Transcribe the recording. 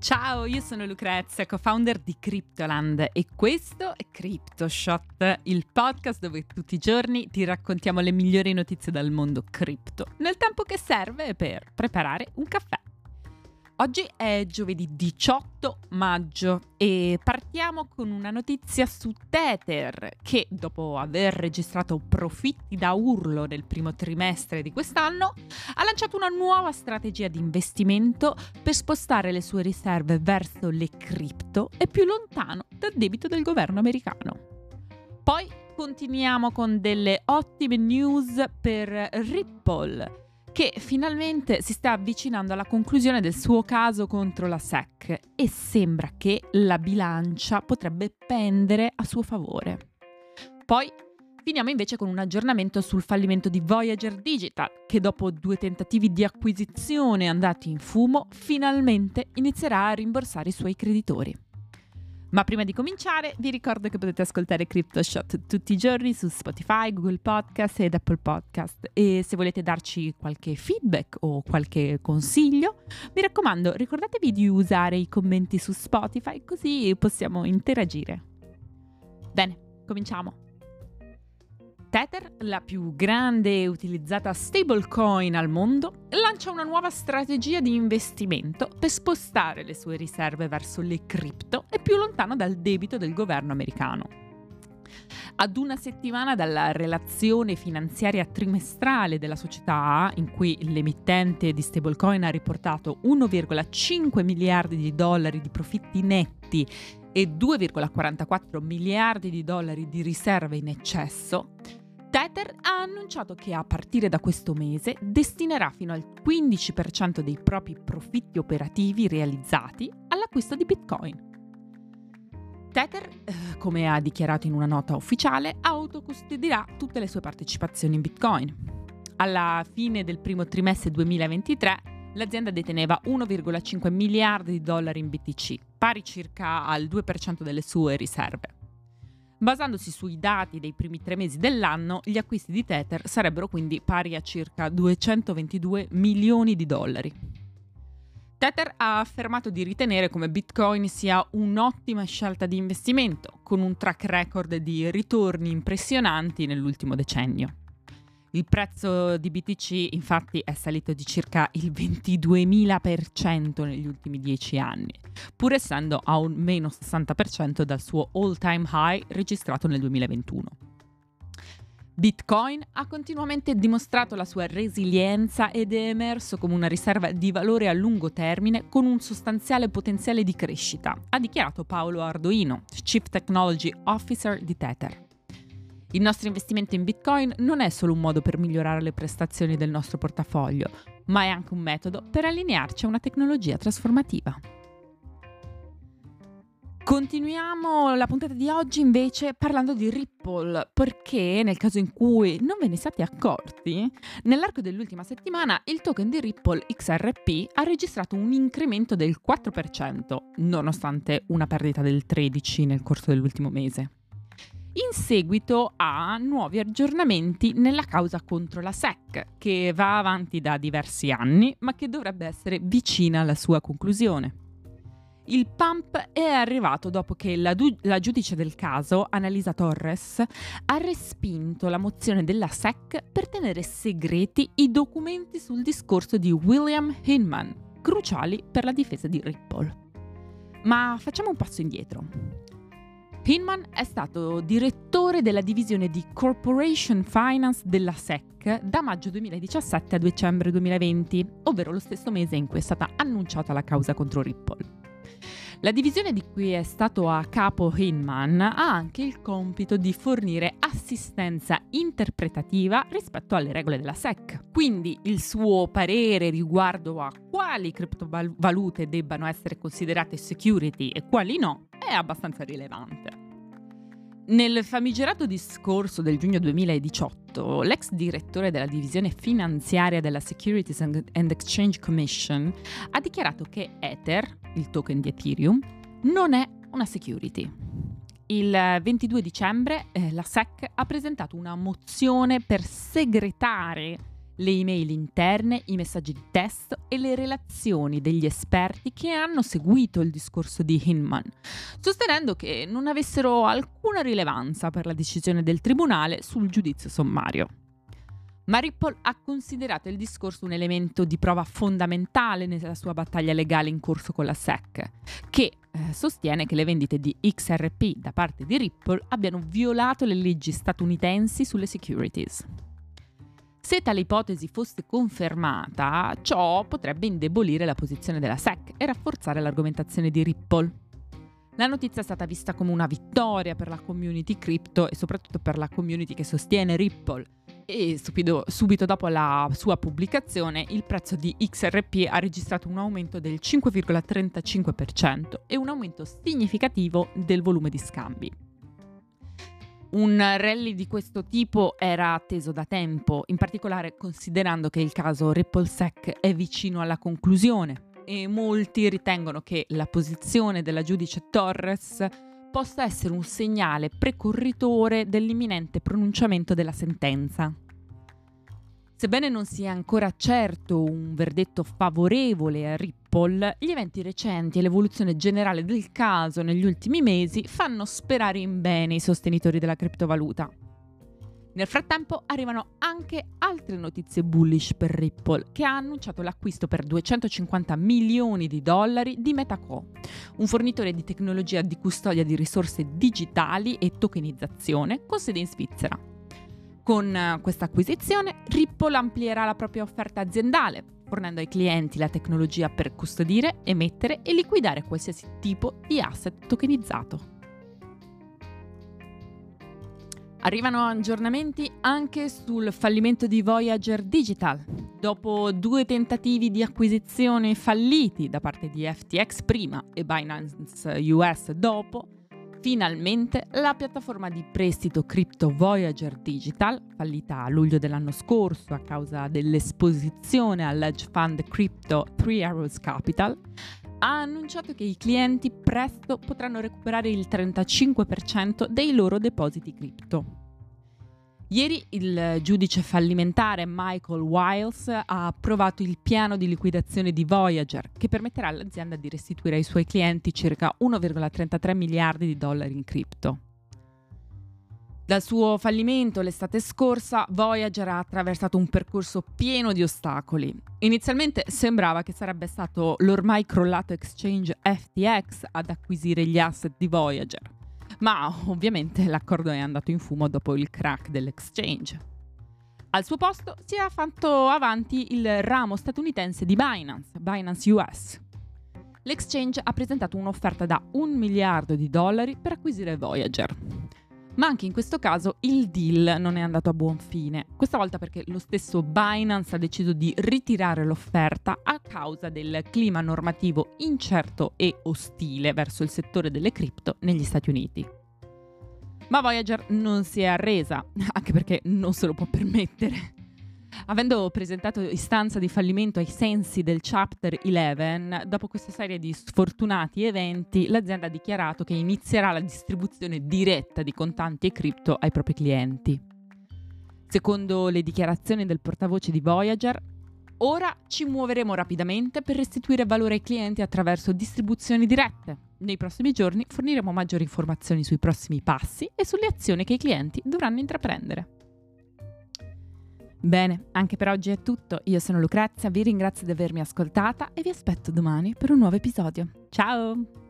Ciao, io sono Lucrezia, co-founder di Cryptoland e questo è CryptoShot, il podcast dove tutti i giorni ti raccontiamo le migliori notizie dal mondo cripto, nel tempo che serve per preparare un caffè. Oggi è giovedì 18 maggio e partiamo con una notizia su Tether che dopo aver registrato profitti da urlo nel primo trimestre di quest'anno ha lanciato una nuova strategia di investimento per spostare le sue riserve verso le cripto e più lontano dal debito del governo americano. Poi continuiamo con delle ottime news per Ripple che finalmente si sta avvicinando alla conclusione del suo caso contro la SEC e sembra che la bilancia potrebbe pendere a suo favore. Poi finiamo invece con un aggiornamento sul fallimento di Voyager Digital, che dopo due tentativi di acquisizione andati in fumo, finalmente inizierà a rimborsare i suoi creditori. Ma prima di cominciare vi ricordo che potete ascoltare CryptoShot tutti i giorni su Spotify, Google Podcast ed Apple Podcast e se volete darci qualche feedback o qualche consiglio, mi raccomando ricordatevi di usare i commenti su Spotify così possiamo interagire. Bene, cominciamo. La più grande e utilizzata stablecoin al mondo, lancia una nuova strategia di investimento per spostare le sue riserve verso le cripto e più lontano dal debito del governo americano. Ad una settimana dalla relazione finanziaria trimestrale della società, in cui l'emittente di stablecoin ha riportato 1,5 miliardi di dollari di profitti netti e 2,44 miliardi di dollari di riserve in eccesso, Tether ha annunciato che a partire da questo mese destinerà fino al 15% dei propri profitti operativi realizzati all'acquisto di Bitcoin. Tether, eh, come ha dichiarato in una nota ufficiale, autocustodirà tutte le sue partecipazioni in Bitcoin. Alla fine del primo trimestre 2023 l'azienda deteneva 1,5 miliardi di dollari in BTC, pari circa al 2% delle sue riserve. Basandosi sui dati dei primi tre mesi dell'anno, gli acquisti di Tether sarebbero quindi pari a circa 222 milioni di dollari. Tether ha affermato di ritenere come Bitcoin sia un'ottima scelta di investimento, con un track record di ritorni impressionanti nell'ultimo decennio. Il prezzo di BTC infatti è salito di circa il 22.000% negli ultimi 10 anni, pur essendo a un meno 60% dal suo all-time high registrato nel 2021. Bitcoin ha continuamente dimostrato la sua resilienza ed è emerso come una riserva di valore a lungo termine con un sostanziale potenziale di crescita, ha dichiarato Paolo Arduino, Chief Technology Officer di Tether. Il nostro investimento in Bitcoin non è solo un modo per migliorare le prestazioni del nostro portafoglio, ma è anche un metodo per allinearci a una tecnologia trasformativa. Continuiamo la puntata di oggi invece parlando di Ripple, perché nel caso in cui non ve ne siate accorti, nell'arco dell'ultima settimana il token di Ripple XRP ha registrato un incremento del 4%, nonostante una perdita del 13% nel corso dell'ultimo mese in seguito a nuovi aggiornamenti nella causa contro la SEC, che va avanti da diversi anni, ma che dovrebbe essere vicina alla sua conclusione. Il pump è arrivato dopo che la, du- la, giudice del caso, Annalisa Torres, ha respinto la mozione della SEC per tenere segreti i documenti sul discorso di William Hinman, cruciali per la difesa di Ripple. Ma facciamo un passo indietro. Hinman è stato direttore della divisione di Corporation Finance della SEC da maggio 2017 a dicembre 2020, ovvero lo stesso mese in cui è stata annunciata la causa contro Ripple. La divisione di cui è stato a capo Hinman ha anche il compito di fornire assistenza interpretativa rispetto alle regole della SEC. Quindi il suo parere riguardo a quali criptovalute debbano essere considerate security e quali no è abbastanza rilevante. Nel famigerato discorso del giugno 2018, l'ex direttore della divisione finanziaria della Securities and Exchange Commission ha dichiarato che Ether, il token di Ethereum, non è una security. Il 22 dicembre eh, la SEC ha presentato una mozione per segretare le email interne, i messaggi di testo e le relazioni degli esperti che hanno seguito il discorso di Hinman, sostenendo che non avessero alcuna rilevanza per la decisione del tribunale sul giudizio sommario. Ma Ripple ha considerato il discorso un elemento di prova fondamentale nella sua battaglia legale in corso con la SEC, che eh, sostiene che le vendite di XRP da parte di Ripple abbiano violato le leggi statunitensi sulle securities. Se tale ipotesi fosse confermata, ciò potrebbe indebolire la posizione della SEC e rafforzare l'argomentazione di Ripple. La notizia è stata vista come una vittoria per la community crypto e soprattutto per la community che sostiene Ripple. E stupido, subito dopo la sua pubblicazione il prezzo di XRP ha registrato un aumento del 5,35% e un aumento significativo del volume di scambi. Un rally di questo tipo era atteso da tempo, in particolare considerando che il caso RippleSec è vicino alla conclusione e molti ritengono che la posizione della giudice Torres possa essere un segnale precorritore dell'imminente pronunciamento della sentenza. Sebbene non sia ancora certo un verdetto favorevole a Ripple, gli eventi recenti e l'evoluzione generale del caso negli ultimi mesi fanno sperare in bene i sostenitori della criptovaluta. Nel frattempo arrivano anche altre notizie bullish per Ripple, che ha annunciato l'acquisto per 250 milioni di dollari di Metaco, un fornitore di tecnologia di custodia di risorse digitali e tokenizzazione con sede in Svizzera. Con eh, questa acquisizione Ripple amplierà la propria offerta aziendale, fornendo ai clienti la tecnologia per custodire, emettere e liquidare qualsiasi tipo di asset tokenizzato. Arrivano aggiornamenti anche sul fallimento di Voyager Digital. Dopo due tentativi di acquisizione falliti da parte di FTX prima e Binance US dopo, Finalmente la piattaforma di prestito cripto Voyager Digital, fallita a luglio dell'anno scorso a causa dell'esposizione all'edge fund crypto Three Arrows Capital, ha annunciato che i clienti presto potranno recuperare il 35% dei loro depositi cripto. Ieri il giudice fallimentare Michael Wiles ha approvato il piano di liquidazione di Voyager che permetterà all'azienda di restituire ai suoi clienti circa 1,33 miliardi di dollari in cripto. Dal suo fallimento l'estate scorsa, Voyager ha attraversato un percorso pieno di ostacoli. Inizialmente sembrava che sarebbe stato l'ormai crollato exchange FTX ad acquisire gli asset di Voyager ma ovviamente l'accordo è andato in fumo dopo il crack dell'exchange. Al suo posto si è fatto avanti il ramo statunitense di Binance, Binance US. L'exchange ha presentato un'offerta da un miliardo di dollari per acquisire Voyager. Ma anche in questo caso il deal non è andato a buon fine, questa volta perché lo stesso Binance ha deciso di ritirare l'offerta a causa del clima normativo incerto e ostile verso il settore delle cripto negli Stati Uniti. Ma Voyager non si è arresa, anche perché non se lo può permettere. Avendo presentato istanza di fallimento ai sensi del Chapter 11, dopo questa serie di sfortunati eventi, l'azienda ha dichiarato che inizierà la distribuzione diretta di contanti e cripto ai propri clienti. Secondo le dichiarazioni del portavoce di Voyager, ora ci muoveremo rapidamente per restituire valore ai clienti attraverso distribuzioni dirette. Nei prossimi giorni forniremo maggiori informazioni sui prossimi passi e sulle azioni che i clienti dovranno intraprendere. Bene, anche per oggi è tutto. Io sono Lucrezia, vi ringrazio di avermi ascoltata e vi aspetto domani per un nuovo episodio. Ciao!